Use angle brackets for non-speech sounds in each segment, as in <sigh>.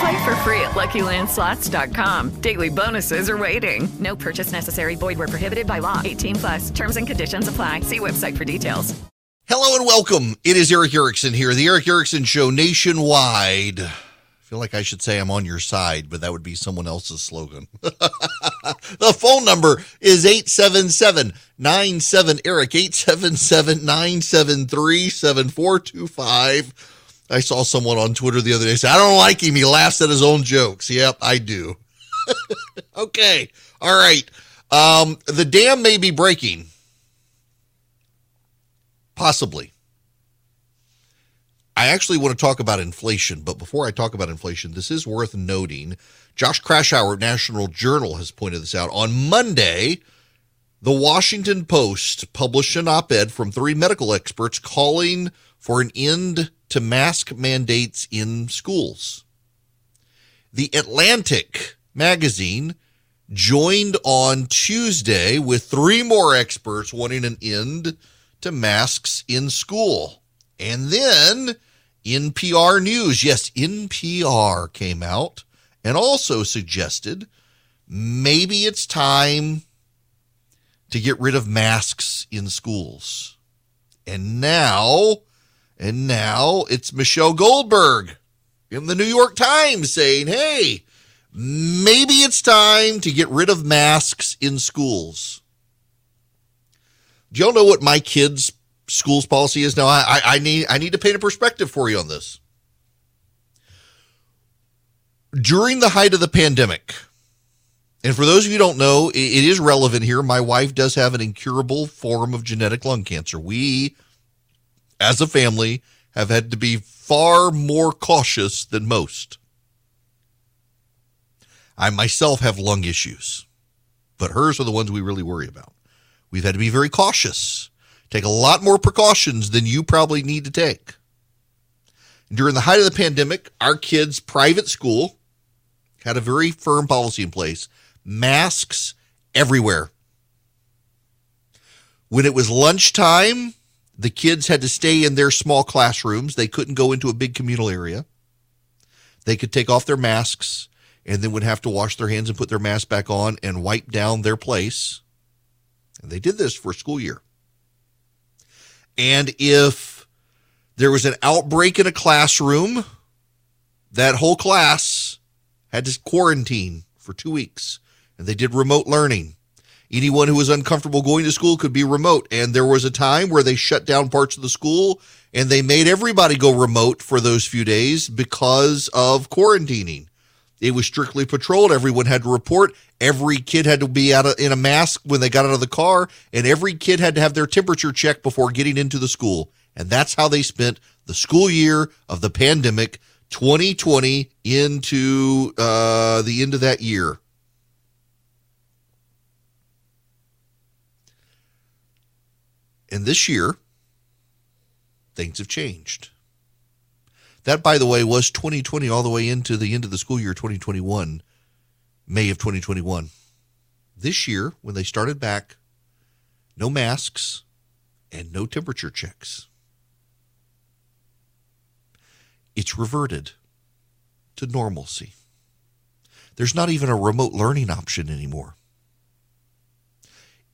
Play for free at LuckyLandSlots.com. Daily bonuses are waiting. No purchase necessary. Void where prohibited by law. 18 plus. Terms and conditions apply. See website for details. Hello and welcome. It is Erick Erickson here, the Erick Erickson Show nationwide. I feel like I should say I'm on your side, but that would be someone else's slogan. <laughs> the phone number is 877 97 Erick, 877 973 7425. I saw someone on Twitter the other day say, I don't like him. He laughs at his own jokes. Yep, I do. <laughs> okay. All right. Um, the dam may be breaking. Possibly. I actually want to talk about inflation, but before I talk about inflation, this is worth noting. Josh Kraushaar, National Journal, has pointed this out. On Monday, the Washington Post published an op ed from three medical experts calling for an end to mask mandates in schools. The Atlantic magazine joined on Tuesday with three more experts wanting an end to masks in school. And then NPR News, yes, NPR came out and also suggested maybe it's time to get rid of masks in schools. And now, and now it's Michelle Goldberg in the New York Times saying, hey, maybe it's time to get rid of masks in schools. Do y'all know what my kids' school's policy is now? I, I need I need to paint a perspective for you on this. During the height of the pandemic, and for those of you who don't know, it is relevant here. My wife does have an incurable form of genetic lung cancer. We, as a family, have had to be far more cautious than most. I myself have lung issues, but hers are the ones we really worry about. We've had to be very cautious, take a lot more precautions than you probably need to take. During the height of the pandemic, our kids' private school had a very firm policy in place masks everywhere. When it was lunchtime, the kids had to stay in their small classrooms. They couldn't go into a big communal area. They could take off their masks and then would have to wash their hands and put their mask back on and wipe down their place. And they did this for a school year. And if there was an outbreak in a classroom, that whole class had to quarantine for two weeks. And they did remote learning. Anyone who was uncomfortable going to school could be remote. And there was a time where they shut down parts of the school and they made everybody go remote for those few days because of quarantining. It was strictly patrolled. Everyone had to report. Every kid had to be out of, in a mask when they got out of the car, and every kid had to have their temperature checked before getting into the school. And that's how they spent the school year of the pandemic, 2020 into uh, the end of that year. And this year, things have changed. That, by the way, was 2020 all the way into the end of the school year 2021, May of 2021. This year, when they started back, no masks and no temperature checks. It's reverted to normalcy. There's not even a remote learning option anymore.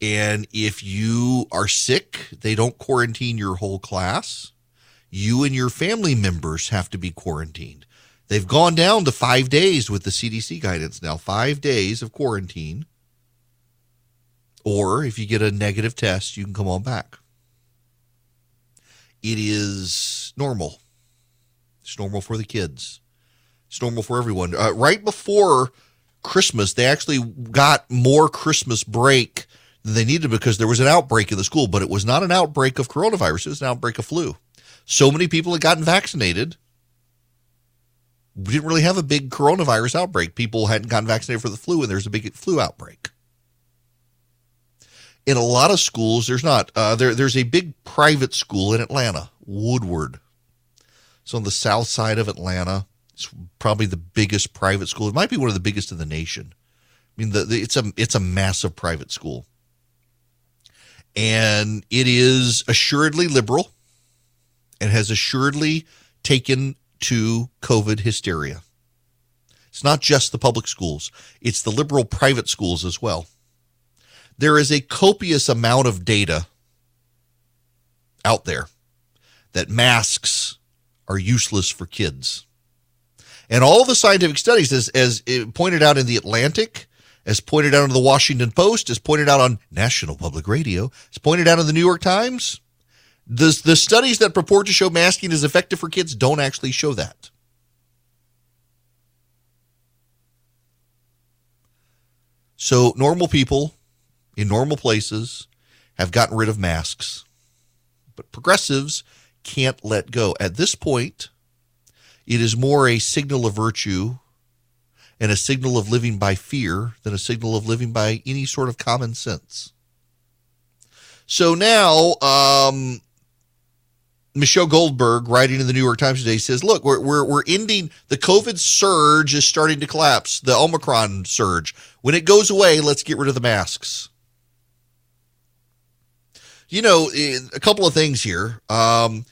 And if you are sick, they don't quarantine your whole class. You and your family members have to be quarantined. They've gone down to five days with the CDC guidance now, five days of quarantine. Or if you get a negative test, you can come on back. it is normal. It's normal for the kids. It's normal for everyone. Uh, right before Christmas, they actually got more Christmas break than they needed because there was an outbreak in the school, but it was not an outbreak of coronavirus. It was an outbreak of flu. So many people had gotten vaccinated. We didn't really have a big coronavirus outbreak. People hadn't gotten vaccinated for the flu, and there's a big flu outbreak. In a lot of schools, there's not. Uh, there, there's a big private school in Atlanta, Woodward. It's on the south side of Atlanta. It's probably the biggest private school. It might be one of the biggest in the nation. I mean, the, the, it's a it's a massive private school, and it is assuredly liberal, and has assuredly taken to COVID hysteria. It's not just the public schools; it's the liberal private schools as well. There is a copious amount of data out there that masks are useless for kids. And all the scientific studies, as, as pointed out in the Atlantic, as pointed out in the Washington Post, as pointed out on National Public Radio, as pointed out in the New York Times, the, the studies that purport to show masking is effective for kids don't actually show that. So, normal people in normal places have gotten rid of masks, but progressives can't let go. At this point, it is more a signal of virtue and a signal of living by fear than a signal of living by any sort of common sense. So now, um, Michelle Goldberg, writing in the New York Times today, says, "Look, we're, we're we're ending the COVID surge is starting to collapse. The Omicron surge. When it goes away, let's get rid of the masks." You know, eh, a couple of things here. Um,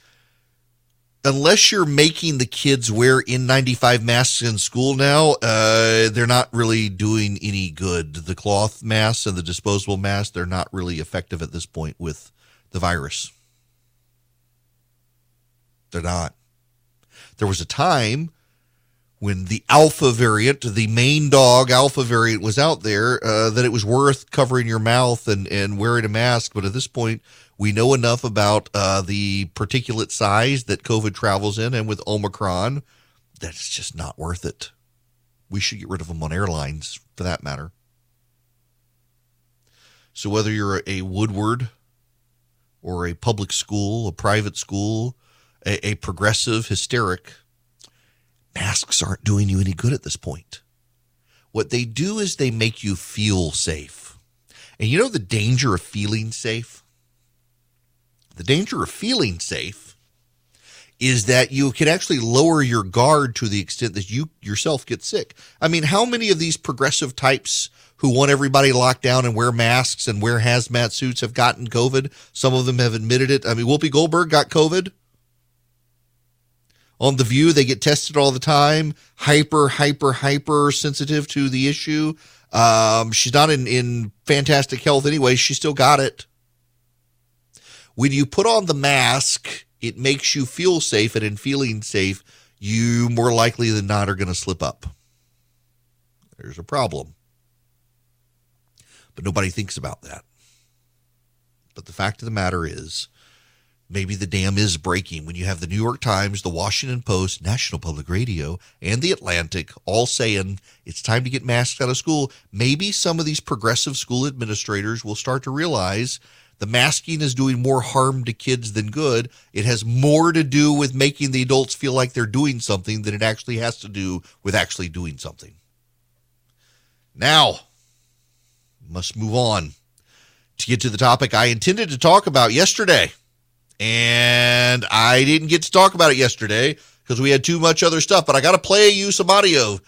unless you're making the kids wear N95 masks in school now, uh, they're not really doing any good. The cloth masks and the disposable masks, they're not really effective at this point with the virus. They're not. There was a time when the alpha variant, the main dog alpha variant was out there, uh, that it was worth covering your mouth and, and wearing a mask. But at this point, we know enough about uh, the particulate size that COVID travels in, and with Omicron, that it's just not worth it. We should get rid of them on airlines for that matter. So whether you're a Woodward or a public school, a private school, a, a progressive hysteric, masks aren't doing you any good at this point. What they do is they make you feel safe. And you know the danger of feeling safe? The danger of feeling safe is that you can actually lower your guard to the extent that you yourself get sick. I mean, how many of these progressive types who want everybody locked down and wear masks and wear hazmat suits have gotten COVID? Some of them have admitted it. I mean, Whoopi Goldberg got COVID on The View. They get tested all the time, hyper, hyper, hyper sensitive to the issue. Um, she's not in, in fantastic health anyway. She still got it. When you put on the mask, it makes you feel safe, and in feeling safe, you more likely than not are going to slip up. There's a problem. But nobody thinks about that. But the fact of the matter is, maybe the dam is breaking when you have the New York Times, the Washington Post, National Public Radio, and the Atlantic all saying it's time to get masks out of school. Maybe some of these progressive school administrators will start to realize the masking is doing more harm to kids than good. It has more to do with making the adults feel like they're doing something than it actually has to do with actually doing something. Now, must move on to get to the topic I intended to talk about yesterday. And I didn't get to talk about it yesterday because we had too much other stuff, but I got to play you some audio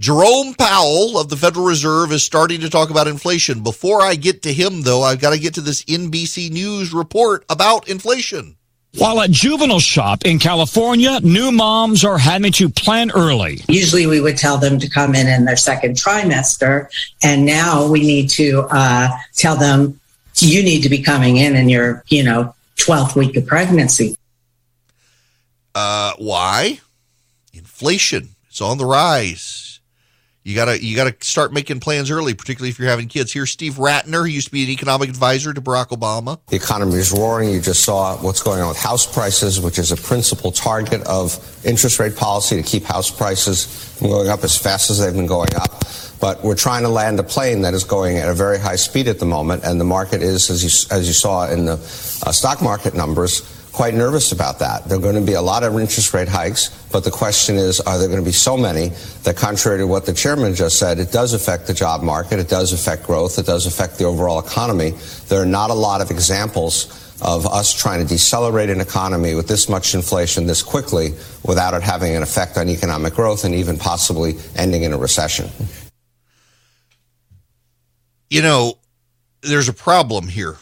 Jerome Powell of the Federal Reserve is starting to talk about inflation. Before I get to him, though, I've got to get to this NBC News report about inflation. While at juvenile shop in California, new moms are having to plan early. Usually we would tell them to come in in their second trimester, and now we need to uh, tell them you need to be coming in in your, you know, 12th week of pregnancy. Uh, why? Inflation. It's on the rise You gotta you gotta start making plans early, particularly if you're having kids. Here's Steve Rattner. who used to be an economic advisor to Barack Obama. The economy is roaring. You just saw what's going on with house prices, which is a principal target of interest rate policy to keep house prices from going up as fast as they've been going up. But we're trying to land a plane that is going at a very high speed at the moment, and the market is, as you as you saw in the uh, stock market numbers quite nervous about that. There are going to be a lot of interest rate hikes, but the question is, are there going to be so many that, contrary to what the chairman just said, it does affect the job market, it does affect growth, it does affect the overall economy. There are not a lot of examples of us trying to decelerate an economy with this much inflation this quickly without it having an effect on economic growth and even possibly ending in a recession. You know, there's a problem here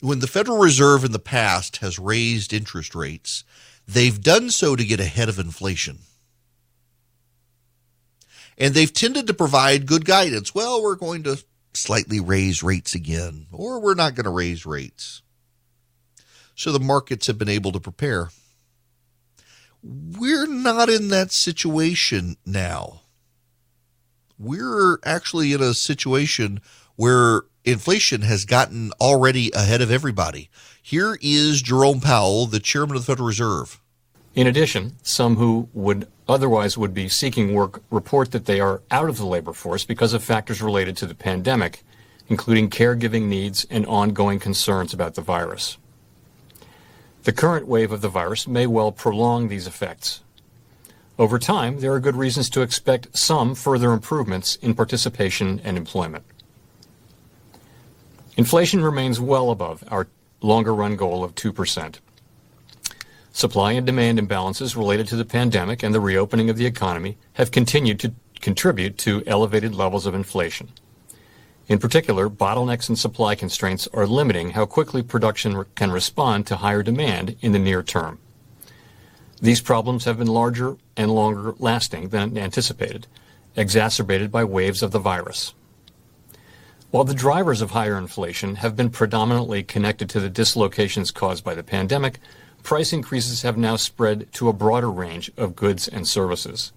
when the Federal Reserve in the past has raised interest rates, they've done so to get ahead of inflation. And they've tended to provide good guidance. Well, we're going to slightly raise rates again, or we're not going to raise rates. So the markets have been able to prepare. We're not in that situation now. We're actually in a situation where inflation has gotten already ahead of everybody. Here is Jerome Powell, the chairman of the Federal Reserve. In addition, some who would otherwise would be seeking work report that they are out of the labor force because of factors related to the pandemic, including caregiving needs and ongoing concerns about the virus. The current wave of the virus may well prolong these effects. Over time, there are good reasons to expect some further improvements in participation and employment. Inflation remains well above our longer run goal of 2%. Supply and demand imbalances related to the pandemic and the reopening of the economy have continued to contribute to elevated levels of inflation. In particular, bottlenecks and supply constraints are limiting how quickly production can respond to higher demand in the near term. These problems have been larger and longer lasting than anticipated, exacerbated by waves of the virus. While the drivers of higher inflation have been predominantly connected to the dislocations caused by the pandemic, price increases have now spread to a broader range of goods and services.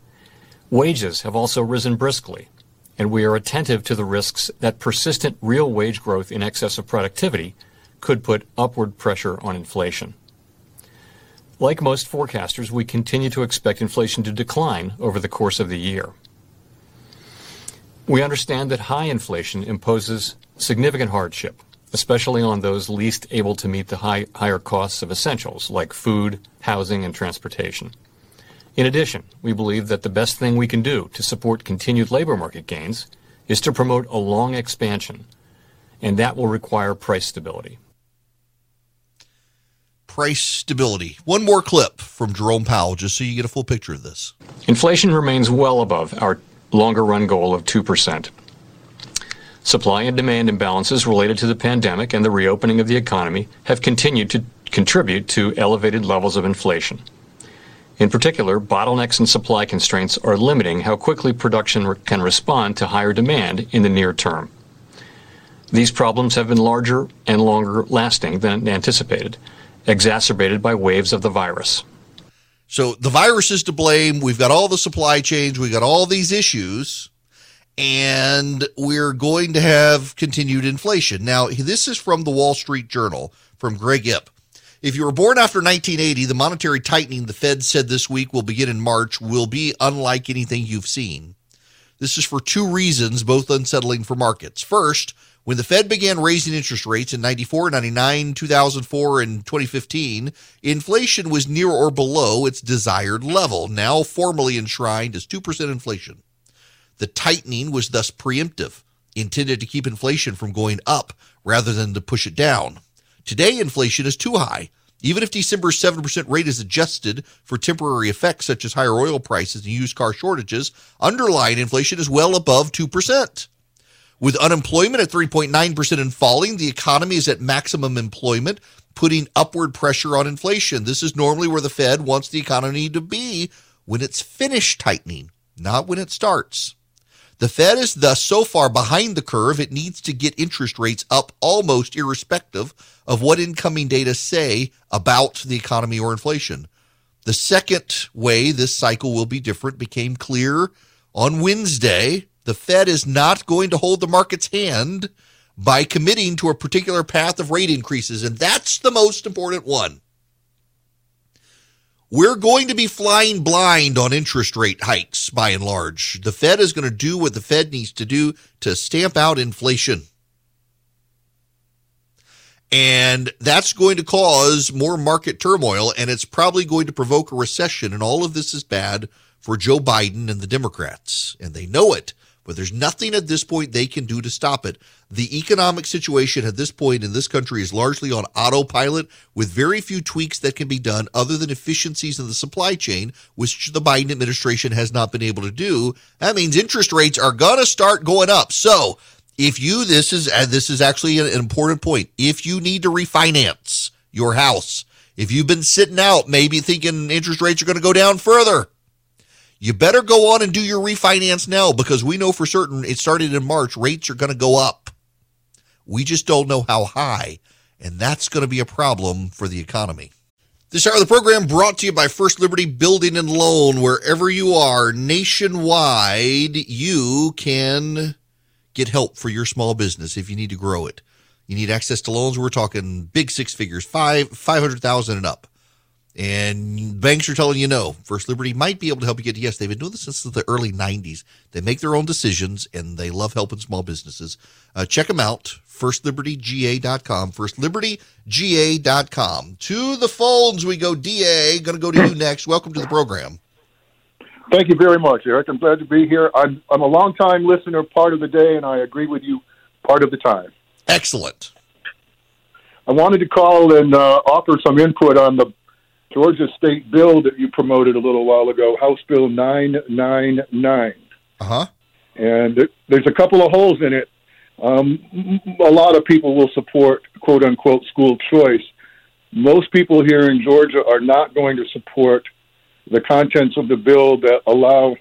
Wages have also risen briskly, and we are attentive to the risks that persistent real wage growth in excess of productivity could put upward pressure on inflation. Like most forecasters, we continue to expect inflation to decline over the course of the year. We understand that high inflation imposes significant hardship, especially on those least able to meet the high, higher costs of essentials like food, housing, and transportation. In addition, we believe that the best thing we can do to support continued labor market gains is to promote a long expansion, and that will require price stability. Price stability. One more clip from Jerome Powell, just so you get a full picture of this. Inflation remains well above our longer run goal of 2%. Supply and demand imbalances related to the pandemic and the reopening of the economy have continued to contribute to elevated levels of inflation. In particular, bottlenecks and supply constraints are limiting how quickly production can respond to higher demand in the near term. These problems have been larger and longer lasting than anticipated, exacerbated by waves of the virus. So the virus is to blame. We've got all the supply chains. We've got all these issues and we're going to have continued inflation. Now, this is from the Wall Street Journal from Greg Ip. If you were born after 1980, the monetary tightening the Fed said this week will begin in March will be unlike anything you've seen. This is for two reasons, both unsettling for markets. First, when the Fed began raising interest rates in 94, 99, 2004, and 2015, inflation was near or below its desired level, now formally enshrined as 2% inflation. The tightening was thus preemptive, intended to keep inflation from going up rather than to push it down. Today, inflation is too high. Even if December's 7% rate is adjusted for temporary effects such as higher oil prices and used car shortages, underlying inflation is well above 2%. With unemployment at 3.9% and falling, the economy is at maximum employment, putting upward pressure on inflation. This is normally where the Fed wants the economy to be when it's finished tightening, not when it starts. The Fed is thus so far behind the curve, it needs to get interest rates up almost irrespective of what incoming data say about the economy or inflation. The second way this cycle will be different became clear on Wednesday, the Fed is not going to hold the market's hand by committing to a particular path of rate increases. And that's the most important one. We're going to be flying blind on interest rate hikes by and large. The Fed is going to do what the Fed needs to do to stamp out inflation. And that's going to cause more market turmoil, and it's probably going to provoke a recession. And all of this is bad for Joe Biden and the Democrats, and they know it but there's nothing at this point they can do to stop it. The economic situation at this point in this country is largely on autopilot with very few tweaks that can be done other than efficiencies in the supply chain, which the Biden administration has not been able to do. That means interest rates are going to start going up. So, if you this is and this is actually an important point. If you need to refinance your house, if you've been sitting out maybe thinking interest rates are going to go down further, you better go on and do your refinance now because we know for certain it started in March, rates are going to go up. We just don't know how high, and that's going to be a problem for the economy. This hour of the program brought to you by First Liberty Building and Loan. Wherever you are nationwide, you can get help for your small business if you need to grow it. You need access to loans. We're talking big six figures, five, 500,000 and up. And banks are telling you no. First Liberty might be able to help you get yes. They've been doing this since the early 90s. They make their own decisions and they love helping small businesses. Uh, check them out. FirstLibertyGA.com. FirstLibertyGA.com. To the phones we go. DA, going to go to you next. Welcome to the program. Thank you very much, Erick. I'm glad to be here. I'm, I'm a long time listener part of the day, and I agree with you part of the time. Excellent. I wanted to call and uh, offer some input on the Georgia state bill that you promoted a little while ago, House Bill 999. Uh huh. And it, there's a couple of holes in it. Um, a lot of people will support quote unquote school choice. Most people here in Georgia are not going to support the contents of the bill that allow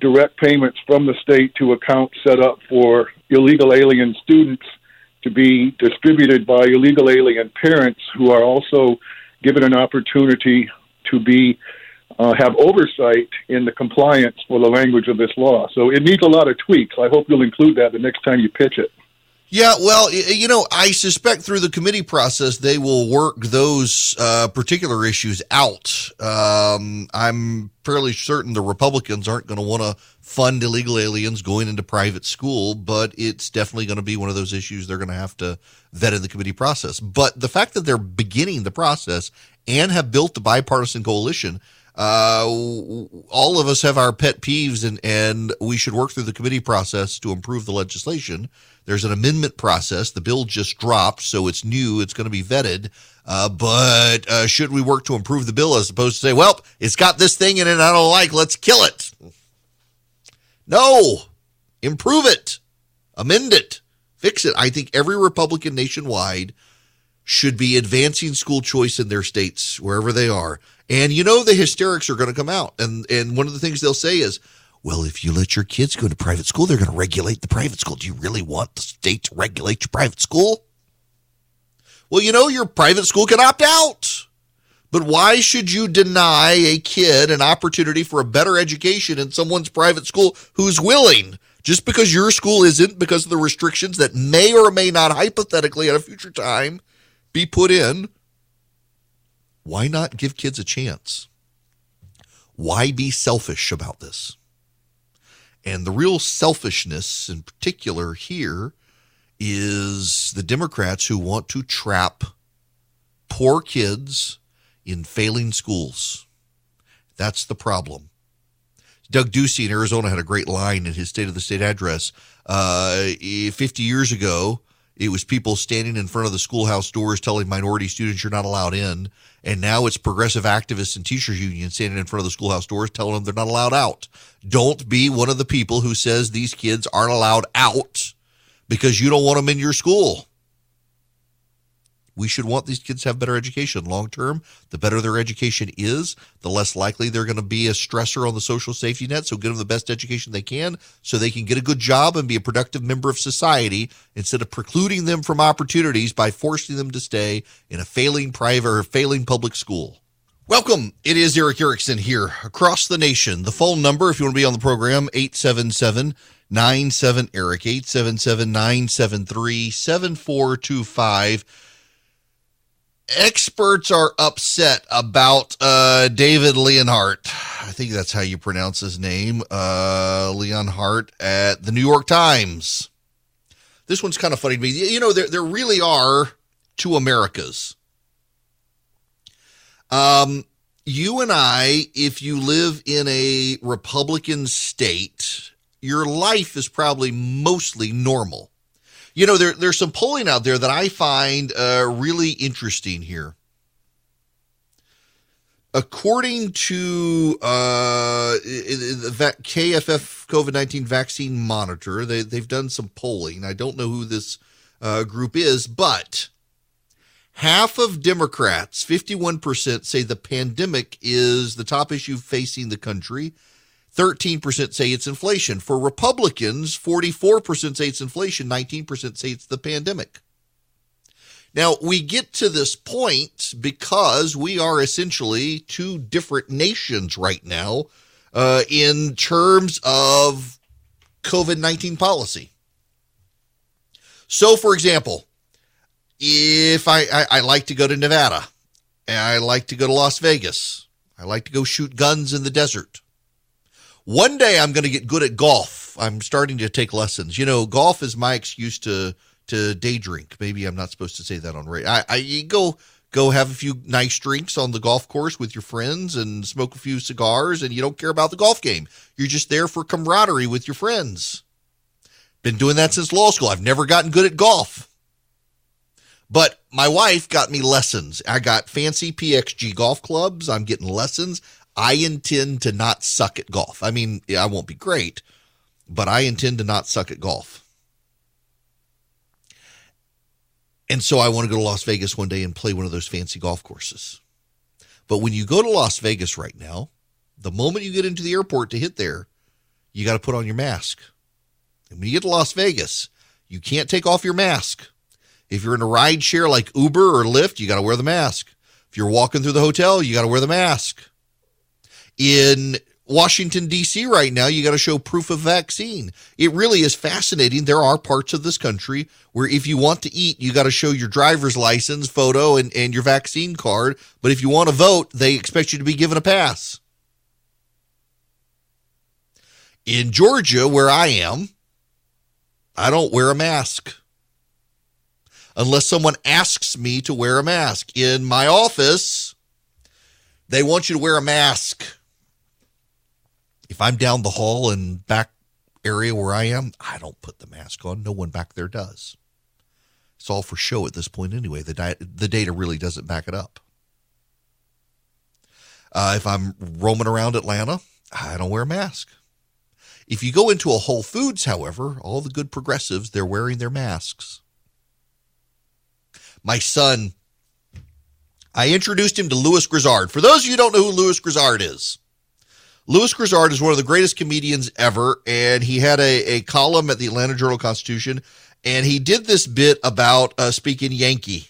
direct payments from the state to accounts set up for illegal alien students to be distributed by illegal alien parents who are also given an opportunity to be uh, have oversight in the compliance for the language of this law. So it needs a lot of tweaks. I hope you'll include that the next time you pitch it. Yeah, well, you know, I suspect through the committee process they will work those uh, particular issues out. Um, I'm fairly certain the Republicans aren't going to want to fund illegal aliens going into private school, but it's definitely going to be one of those issues they're going to have to vet in the committee process. But the fact that they're beginning the process and have built the bipartisan coalition uh, all of us have our pet peeves and, and we should work through the committee process to improve the legislation. There's an amendment process. The bill just dropped, so it's new. It's going to be vetted. Uh, but uh, should we work to improve the bill as opposed to say, well, it's got this thing in it I don't like, let's kill it? No, improve it, amend it, fix it. I think every Republican nationwide should be advancing school choice in their states, wherever they are. And you know the hysterics are going to come out. And and one of the things they'll say is, well, if you let your kids go to private school, they're going to regulate the private school. Do you really want the state to regulate your private school? Well, you know, your private school can opt out. But why should you deny a kid an opportunity for a better education in someone's private school who's willing? Just because your school isn't, because of the restrictions that may or may not hypothetically at a future time be put in, why not give kids a chance? Why be selfish about this? And the real selfishness in particular here is the Democrats who want to trap poor kids in failing schools. That's the problem. Doug Ducey in Arizona had a great line in his State of the State address. Uh, 50 years ago, it was people standing in front of the schoolhouse doors telling minority students you're not allowed in. And now it's progressive activists and teachers unions standing in front of the schoolhouse doors telling them they're not allowed out. Don't be one of the people who says these kids aren't allowed out because you don't want them in your school. We should want these kids to have better education long term. The better their education is, the less likely they're going to be a stressor on the social safety net. So, give them the best education they can so they can get a good job and be a productive member of society instead of precluding them from opportunities by forcing them to stay in a failing private or failing public school. Welcome. It is Erick Erickson here across the nation. The phone number, if you want to be on the program, 877 97 Erick, 877 973 7425. Experts are upset about uh, David Leonhardt. I think that's how you pronounce his name. Uh, Leonhardt at the New York Times. This one's kind of funny to me. You know, there, there really are two Americas. Um, you and I, if you live in a Republican state, your life is probably mostly normal. You know, there, there's some polling out there that I find uh, really interesting here. According to uh, the KFF COVID 19 vaccine monitor, they, they've done some polling. I don't know who this uh, group is, but half of Democrats, 51%, say the pandemic is the top issue facing the country. 13% say it's inflation. For Republicans, 44% say it's inflation, 19% say it's the pandemic. Now, we get to this point because we are essentially two different nations right now uh, in terms of COVID 19 policy. So, for example, if I, I, I like to go to Nevada, I like to go to Las Vegas, I like to go shoot guns in the desert. One day I'm going to get good at golf. I'm starting to take lessons. You know, golf is my excuse to to day drink. Maybe I'm not supposed to say that on radio. I, I go go have a few nice drinks on the golf course with your friends and smoke a few cigars, and you don't care about the golf game. You're just there for camaraderie with your friends. Been doing that since law school. I've never gotten good at golf. But my wife got me lessons. I got fancy PXG golf clubs. I'm getting lessons. I intend to not suck at golf. I mean, I won't be great, but I intend to not suck at golf. And so I want to go to Las Vegas one day and play one of those fancy golf courses. But when you go to Las Vegas right now, the moment you get into the airport to hit there, you got to put on your mask. And when you get to Las Vegas, you can't take off your mask. If you're in a ride share like Uber or Lyft, you got to wear the mask. If you're walking through the hotel, you got to wear the mask. In Washington, D.C. right now, you got to show proof of vaccine. It really is fascinating. There are parts of this country where if you want to eat, you got to show your driver's license, photo, and, and your vaccine card. But if you want to vote, they expect you to be given a pass. In Georgia, where I am, I don't wear a mask unless someone asks me to wear a mask. In my office, they want you to wear a mask if I'm down the hall and back area where I am, I don't put the mask on. No one back there does. It's all for show at this point anyway. The, the data really doesn't back it up. Uh, if I'm roaming around Atlanta, I don't wear a mask. If you go into a Whole Foods, however, all the good progressives, they're wearing their masks. My son, I introduced him to Lewis Grizzard. For those of you who don't know who Lewis Grizzard is, Lewis Grizzard is one of the greatest comedians ever, and he had a, a column at the Atlanta Journal Constitution, and he did this bit about uh, speaking Yankee.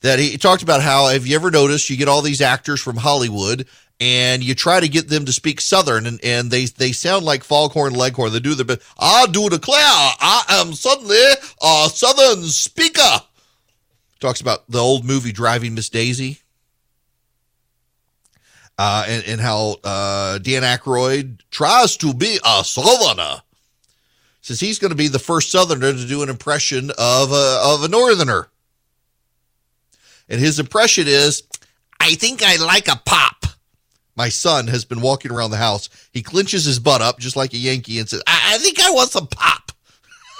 That he talked about how, have you ever noticed, you get all these actors from Hollywood, and you try to get them to speak Southern, and, and they they sound like Foghorn Leghorn. They do the bit, I do declare, I am suddenly a Southern speaker. Talks about the old movie Driving Miss Daisy uh, and, and how uh, Dan Aykroyd tries to be a Southerner. Says he's going to be the first Southerner to do an impression of a, of a Northerner. And his impression is, I think I like a pop. My son has been walking around the house. He clenches his butt up just like a Yankee and says, I, I think I want some pop.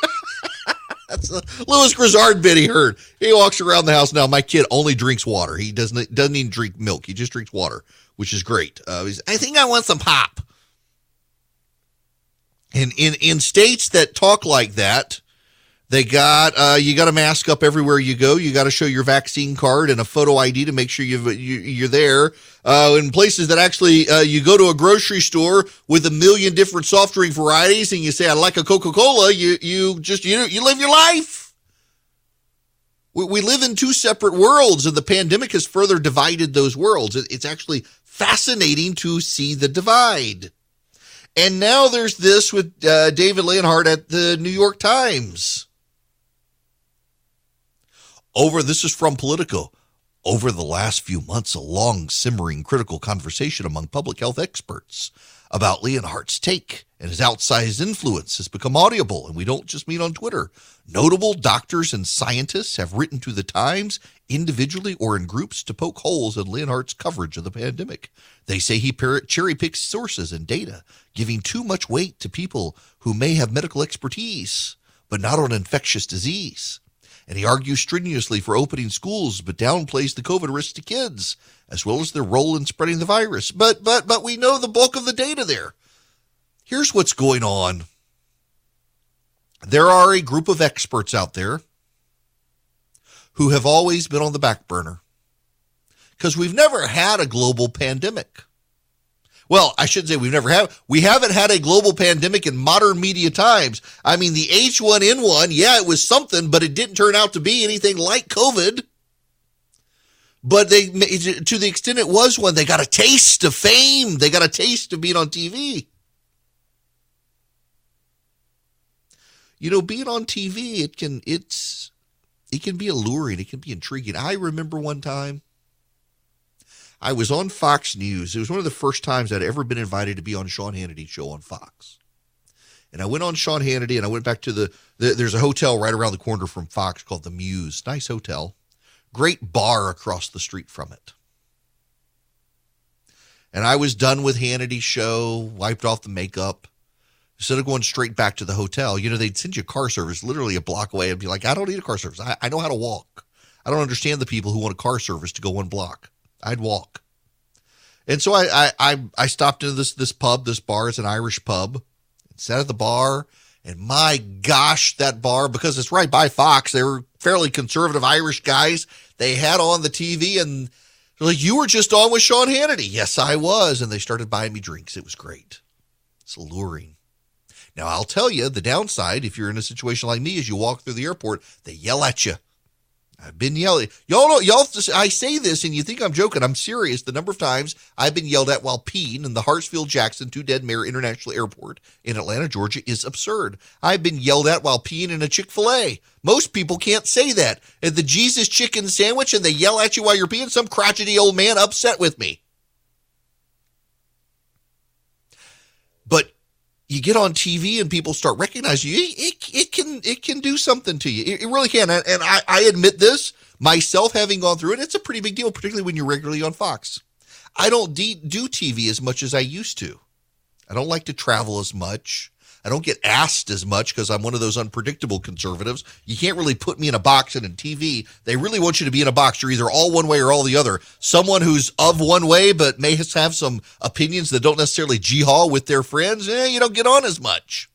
<laughs> That's a Lewis Grizzard bit he heard. He walks around the house now. My kid only drinks water. He doesn't doesn't even drink milk. He just drinks water which is great. Uh, I think I want some pop. And in, in states that talk like that, they got uh, you got to mask up everywhere you go. You got to show your vaccine card and a photo ID to make sure you you're there. Uh, in places that actually uh, you go to a grocery store with a million different soft drink varieties, and you say I like a Coca Cola. You you just you you live your life. We, we live in two separate worlds, and the pandemic has further divided those worlds. It, it's actually fascinating to see the divide. And now there's this with uh, David Leonhardt at the New York Times. Over, this is from Politico. Over the last few months, a long, simmering, critical conversation among public health experts about Leonhardt's take and his outsized influence has become audible, and we don't just mean on Twitter. Notable doctors and scientists have written to the Times, individually or in groups, to poke holes in Leonhardt's coverage of the pandemic. They say he cherry picks sources and data, giving too much weight to people who may have medical expertise, but not on infectious disease. And he argues strenuously for opening schools, but downplays the COVID risk to kids, as well as their role in spreading the virus. But but but we know the bulk of the data there. Here's what's going on. There are a group of experts out there who have always been on the back burner because we've never had a global pandemic. Well, I shouldn't say we've never had we haven't had a global pandemic in modern media times. I mean, the H1N1, yeah, it was something, but it didn't turn out to be anything like COVID. But they to the extent it was one, they got a taste of fame. They got a taste of being on TV. you know, being on TV, it can it's it can be alluring, it can be intriguing. I remember one time I was on Fox News. It was one of the first times I'd ever been invited to be on Sean Hannity's show on Fox. And I went on Sean Hannity and I went back to the, the there's a hotel right around the corner from Fox called the Muse. Nice hotel. Great bar across the street from it. And I was done with Hannity's show, wiped off the makeup instead of going straight back to the hotel, you know, they'd send you a car service literally a block away and be like, I don't need a car service. I, I know how to walk. I don't understand the people who want a car service to go one block. I'd walk. And so I, I, I, stopped into this, this pub, this bar is an Irish pub, and sat at the bar. And my gosh, that bar, because it's right by Fox, they were fairly conservative Irish guys. They had on the TV and they're like, you were just on with Sean Hannity. Yes, I was. And they started buying me drinks. It was great. It's alluring. Now, I'll tell you the downside if you're in a situation like me, as you walk through the airport, they yell at you. I've been yelling. Y'all know, y'all, I say this and you think I'm joking. I'm serious. The number of times I've been yelled at while peeing in the Hartsfield Jackson Two Dead Mare International Airport in Atlanta, Georgia is absurd. I've been yelled at while peeing in a Chick fil A. Most people can't say that. At the Jesus chicken sandwich and they yell at you while you're peeing, some crotchety old man upset with me. But you get on TV and people start recognizing you, it, it can it can do something to you. It, it really can. And, and I, I admit this myself, having gone through it. It's a pretty big deal, particularly when you're regularly on Fox. I don't de- do TV as much as I used to. I don't like to travel as much. I don't get asked as much because I'm one of those unpredictable conservatives. You can't really put me in a box and in TV, they really want you to be in a box. You're either all one way or all the other. Someone who's of one way but may have some opinions that don't necessarily jihad with their friends, eh, you don't get on as much.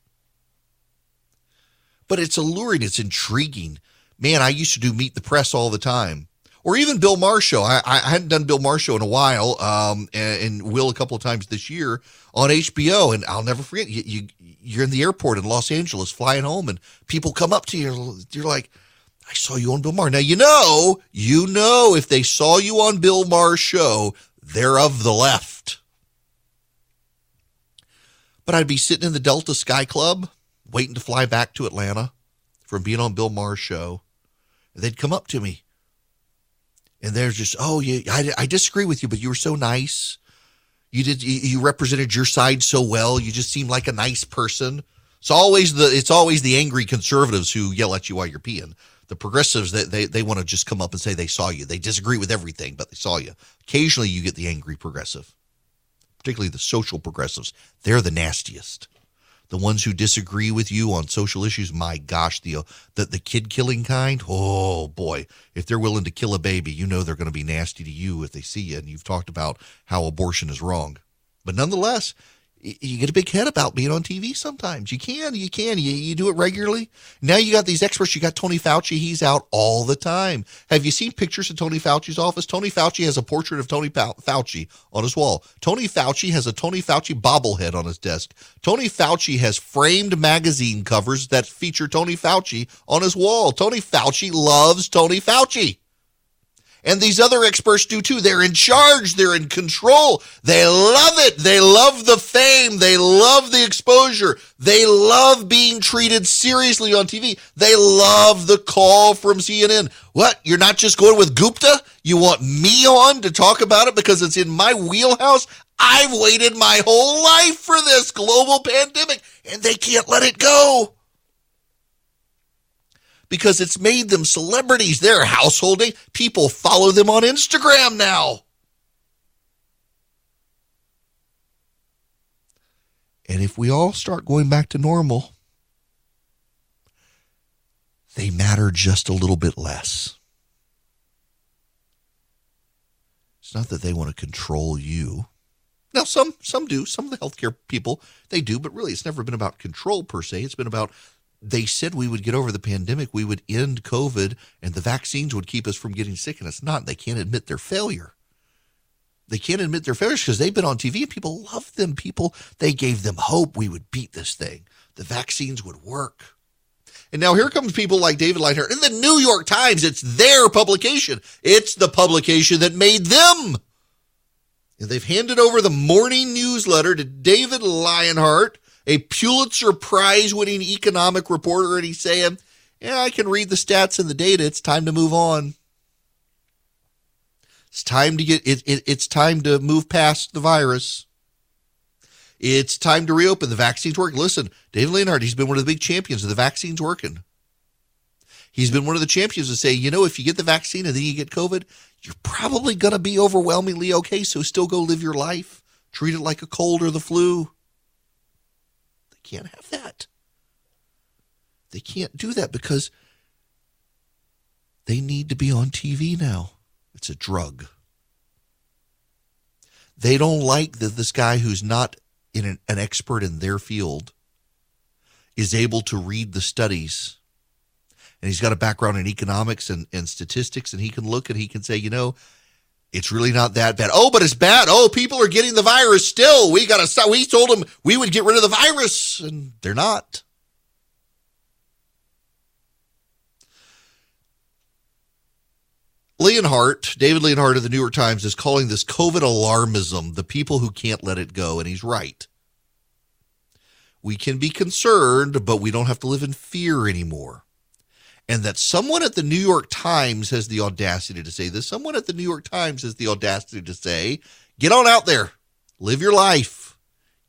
But it's alluring, it's intriguing. Man, I used to do meet the press all the time or even Bill Marshall. I, I hadn't done Bill Marshall in a while, um, and, and, will a couple of times this year on HBO. And I'll never forget you, you you're in the airport in Los Angeles flying home, and people come up to you. You're like, I saw you on Bill Maher. Now you know, you know, if they saw you on Bill Maher's show, they're of the left. But I'd be sitting in the Delta Sky Club, waiting to fly back to Atlanta from being on Bill Maher's show. They'd come up to me and they're just, oh, yeah, I, I disagree with you, but you were so nice. You did, you, you represented your side so well. You just seemed like a nice person. It's always the, it's always the angry conservatives who yell at you while you're peeing. The progressives that they, they want to just come up and say they saw you. They disagree with everything, but they saw you. Occasionally you get the angry progressive, particularly the social progressives. They're the nastiest the ones who disagree with you on social issues, my gosh, the uh, the, the kid killing kind, oh boy, if they're willing to kill a baby, you know they're going to be nasty to you if they see you. And you've talked about how abortion is wrong, but nonetheless, you get a big head about being on TV sometimes. You can, you can, you, you do it regularly. Now you got these experts. You got Tony Fauci. He's out all the time. Have you seen pictures of Tony Fauci's office? Tony Fauci has a portrait of Tony Fauci on his wall. Tony Fauci has a Tony Fauci bobblehead on his desk. Tony Fauci has framed magazine covers that feature Tony Fauci on his wall. Tony Fauci loves Tony Fauci. And these other experts do too. They're in charge. They're in control. They love it. They love the fame. They love the exposure. They love being treated seriously on TV. They love the call from CNN. What? You're not just going with Gupta? You want me on to talk about it because it's in my wheelhouse? I've waited my whole life for this global pandemic and they can't let it go because it's made them celebrities. They're householding. People follow them on Instagram now. And if we all start going back to normal, they matter just a little bit less. It's not that they want to control you. Now, some some do. Some of the healthcare people they do, but really, it's never been about control per se. It's been about they said we would get over the pandemic, we would end COVID, and the vaccines would keep us from getting sick, and it's not. They can't admit their failure. They can't admit their failures because they've been on TV and people love them. People, they gave them hope we would beat this thing. The vaccines would work. And now here comes people like David Leithart in the New York Times. It's their publication. It's the publication that made them. And they've handed over the morning newsletter to David Leithart, a Pulitzer Prize winning economic reporter, and he's saying, Yeah, I can read the stats and the data. It's time to move on. It's time to get it, it, it's time to move past the virus. It's time to reopen. The vaccines working. Listen, David Leithart, he's been one of the big champions of the vaccines working. He's been one of the champions to say, you know, if you get the vaccine and then you get COVID, you're probably going to be overwhelmingly okay. So still go live your life. Treat it like a cold or the flu. They can't have that. They can't do that because they need to be on TV now. It's a drug. They don't like that this guy who's not in an, an expert in their field is able to read the studies and he's got a background in economics and, and statistics and he can look and he can say you know it's really not that bad. Oh but it's bad. Oh people are getting the virus still. We gotta stop. We told them we would get rid of the virus and they're not. Leonhardt, David Leonhardt of the New York Times, is calling this COVID alarmism, the people who can't let it go, and he's right. We can be concerned, but we don't have to live in fear anymore. And that someone at the New York Times has the audacity to say this. Someone at the New York Times has the audacity to say, get on out there, live your life,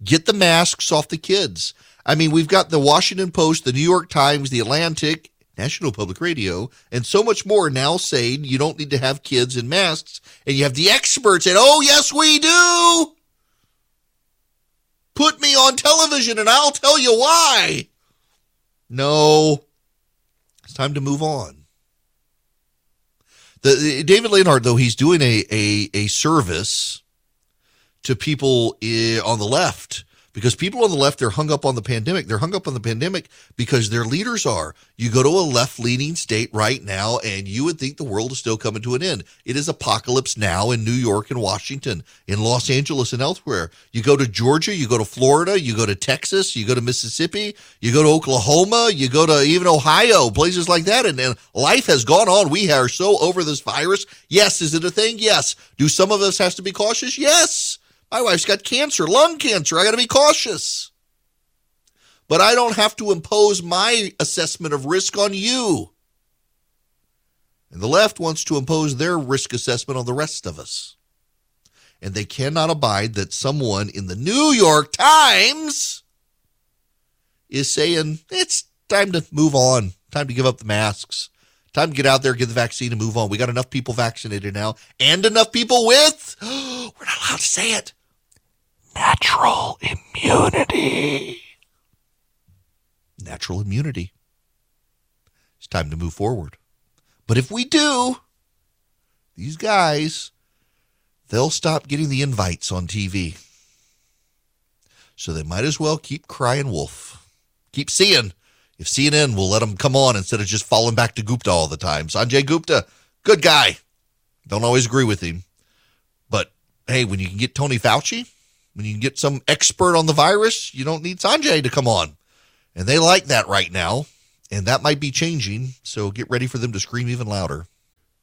get the masks off the kids. I mean, we've got the Washington Post, the New York Times, the Atlantic, National Public Radio, and so much more now saying you don't need to have kids in masks. And you have the experts saying, oh, yes, we do. Put me on television and I'll tell you why. No, it's time to move on. The, the David Leonhardt, though, he's doing a, a, a service to people on the left because people on the left they're hung up on the pandemic. They're hung up on the pandemic because their leaders are. You go to a left leaning state right now and you would think the world is still coming to an end. It is apocalypse now in new york and washington in los angeles and elsewhere. You go to georgia you go to florida you go to texas you go to mississippi you go to oklahoma you go to even ohio places like that and, and life has gone on. We are so over this virus. Yes is it a thing? Yes. Do some of us have to be cautious? Yes my wife's got cancer, lung cancer. I got to be cautious. But I don't have to impose my assessment of risk on you. And the left wants to impose their risk assessment on the rest of us. And they cannot abide that someone in the New York Times is saying it's time to move on, time to give up the masks, time to get out there, get the vaccine, and move on. We got enough people vaccinated now and enough people with, <gasps> we're not allowed to say it, natural immunity. Natural immunity. It's time to move forward. But if we do, these guys, they'll stop getting the invites on TV. So they might as well keep crying wolf. Keep seeing if CNN will let them come on instead of just falling back to Gupta all the time. Sanjay Gupta, good guy. Don't always agree with him. But hey, when you can get Tony Fauci, when you can get some expert on the virus, you don't need Sanjay to come on. And they like that right now. And that might be changing. So get ready for them to scream even louder.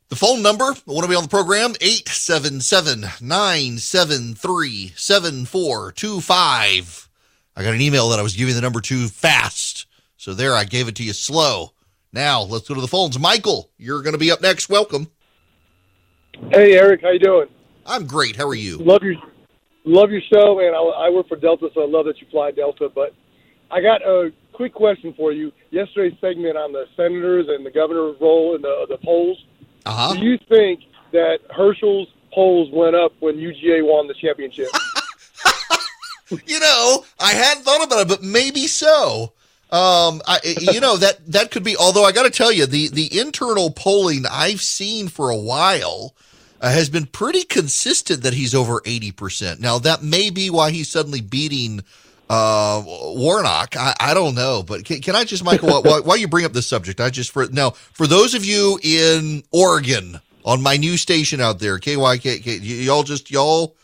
The phone number, I want to be on the program, 877 973 7425. I got an email that I was giving the number too fast. So there, I gave it to you slow. Now, let's go to the phones. Michael, you're going to be up next. Welcome. Hey, Erick, how you doing? I'm great. How are you? Love your love your show, and I, I work for Delta, so I love that you fly Delta. But I got a quick question for you. Yesterday's segment on the senators and the governor's role in the the polls. Uh-huh. Do you think that Herschel's polls went up when UGA won the championship? <laughs> you know, I hadn't thought about it, but maybe so. Um, I, you know that that could be. Although I got to tell you, the the internal polling I've seen for a while uh, has been pretty consistent that he's over eighty percent. Now that may be why he's suddenly beating uh, Warnock. I, I don't know, but can, can I just, Michael, while, while you bring up this subject, I just for now for those of you in Oregon on my new station out there, KYK, y'all just y'all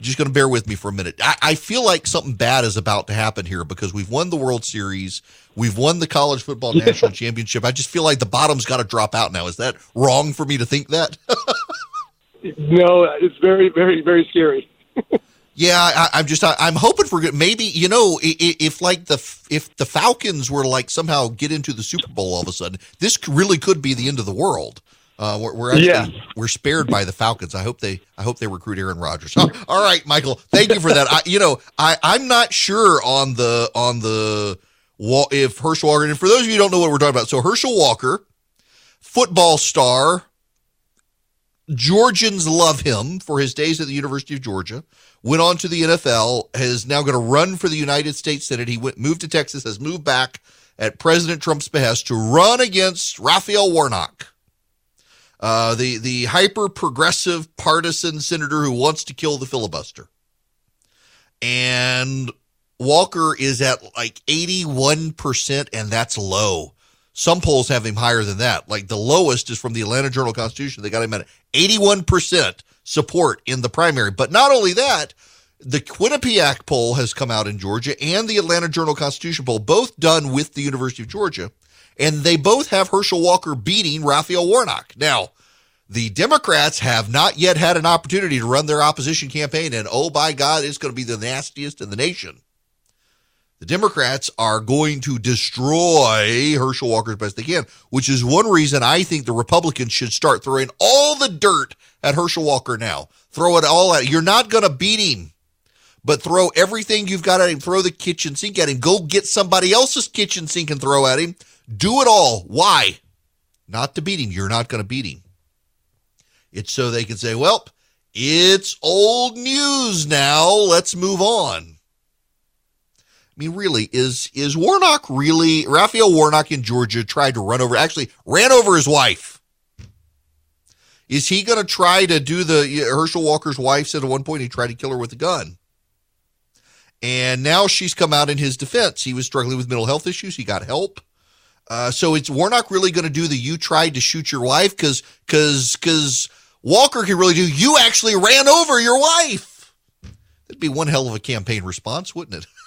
just going to bear with me for a minute. I, I, feel like something bad is about to happen here because we've won the World Series, we've won the college football national championship. I just feel like the bottom's got to drop out now. Is that wrong for me to think that? <laughs> no, it's very, very, very scary. yeah, I, am just I, am hoping for good. Maybe you know if, if like the if the Falcons were like somehow get into the Super Bowl all of a sudden, this really could be the end of the world. Uh, we're we're, actually, yeah. we're spared by the Falcons. I hope they I hope they recruit Aaron Rodgers. Oh, all right, Michael. Thank you for that. I, you know, I I'm not sure on the on the if Herschel Walker. And for those of you who don't know what we're talking about, so Herschel Walker, football star. Georgians love him for his days at the University of Georgia. Went on to the NFL. Is now going to run for the United States Senate. He went moved to Texas. Has moved back at President Trump's behest to run against Raphael Warnock uh, the the hyper progressive partisan senator who wants to kill the filibuster. And Walker is at like 81%, and that's low. Some polls have him higher than that. Like the lowest is from the Atlanta Journal Constitution. They got him at 81% support in the primary. But not only that, the Quinnipiac poll has come out in Georgia and the Atlanta Journal Constitution poll, both done with the University of Georgia and they both have Herschel Walker beating Raphael Warnock. Now, the Democrats have not yet had an opportunity to run their opposition campaign, and oh by God, it's going to be the nastiest in the nation. The Democrats are going to destroy Herschel Walker as best they can, which is one reason I think the Republicans should start throwing all the dirt at Herschel Walker now. Throw it all at. You're not going to beat him but throw everything you've got at him. Throw the kitchen sink at him. Go get somebody else's kitchen sink and throw at him. Do it all. Why? Not to beat him. You're not going to beat him. It's so they can say, well, it's old news now. Let's move on. I mean, really, is is Warnock really Raphael Warnock in Georgia tried to run over actually ran over his wife? Is he going to try to do the Herschel Walker's wife said at one point he tried to kill her with a gun? And now she's come out in his defense. He was struggling with mental health issues. He got help. Uh, so it's Warnock really going to do the you tried to shoot your wife because because because Walker can really do you actually ran over your wife. That'd be one hell of a campaign response, wouldn't it? <laughs>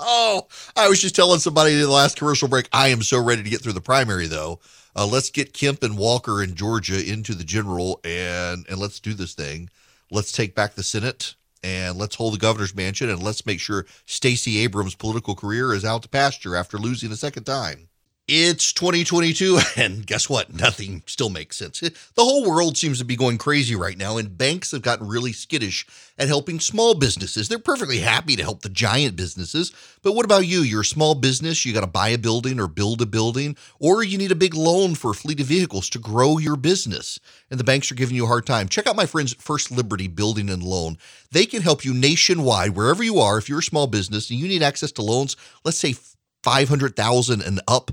oh, I was just telling somebody in the last commercial break. I am so ready to get through the primary though. Uh, let's get Kemp and Walker in Georgia into the general and and let's do this thing. Let's take back the Senate and let's hold the governor's mansion and let's make sure Stacey Abrams' political career is out to pasture after losing a second time. It's 2022, <laughs> and guess what? Nothing still makes sense. The whole world seems to be going crazy right now, and banks have gotten really skittish at helping small businesses. They're perfectly happy to help the giant businesses, but what about you? You're a small business, you got to buy a building or build a building, or you need a big loan for a fleet of vehicles to grow your business, and the banks are giving you a hard time. Check out my friends First Liberty Building and Loan. They can help you nationwide, wherever you are. If you're a small business and you need access to loans, let's say 500,000 and up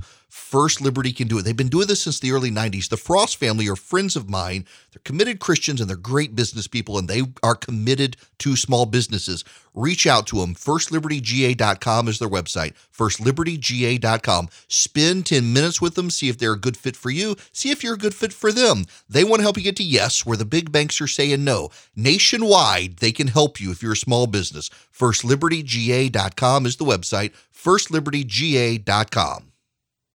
First Liberty can do it. They've been doing this since the early 90s. The Frost family are friends of mine. They're committed Christians and they're great business people, and they are committed to small businesses. Reach out to them. FirstLibertyGA.com is their website. FirstLibertyGA.com. Spend 10 minutes with them. See if they're a good fit for you. See if you're a good fit for them. They want to help you get to yes, where the big banks are saying no. Nationwide, they can help you if you're a small business. FirstLibertyGA.com is the website. FirstLibertyGA.com.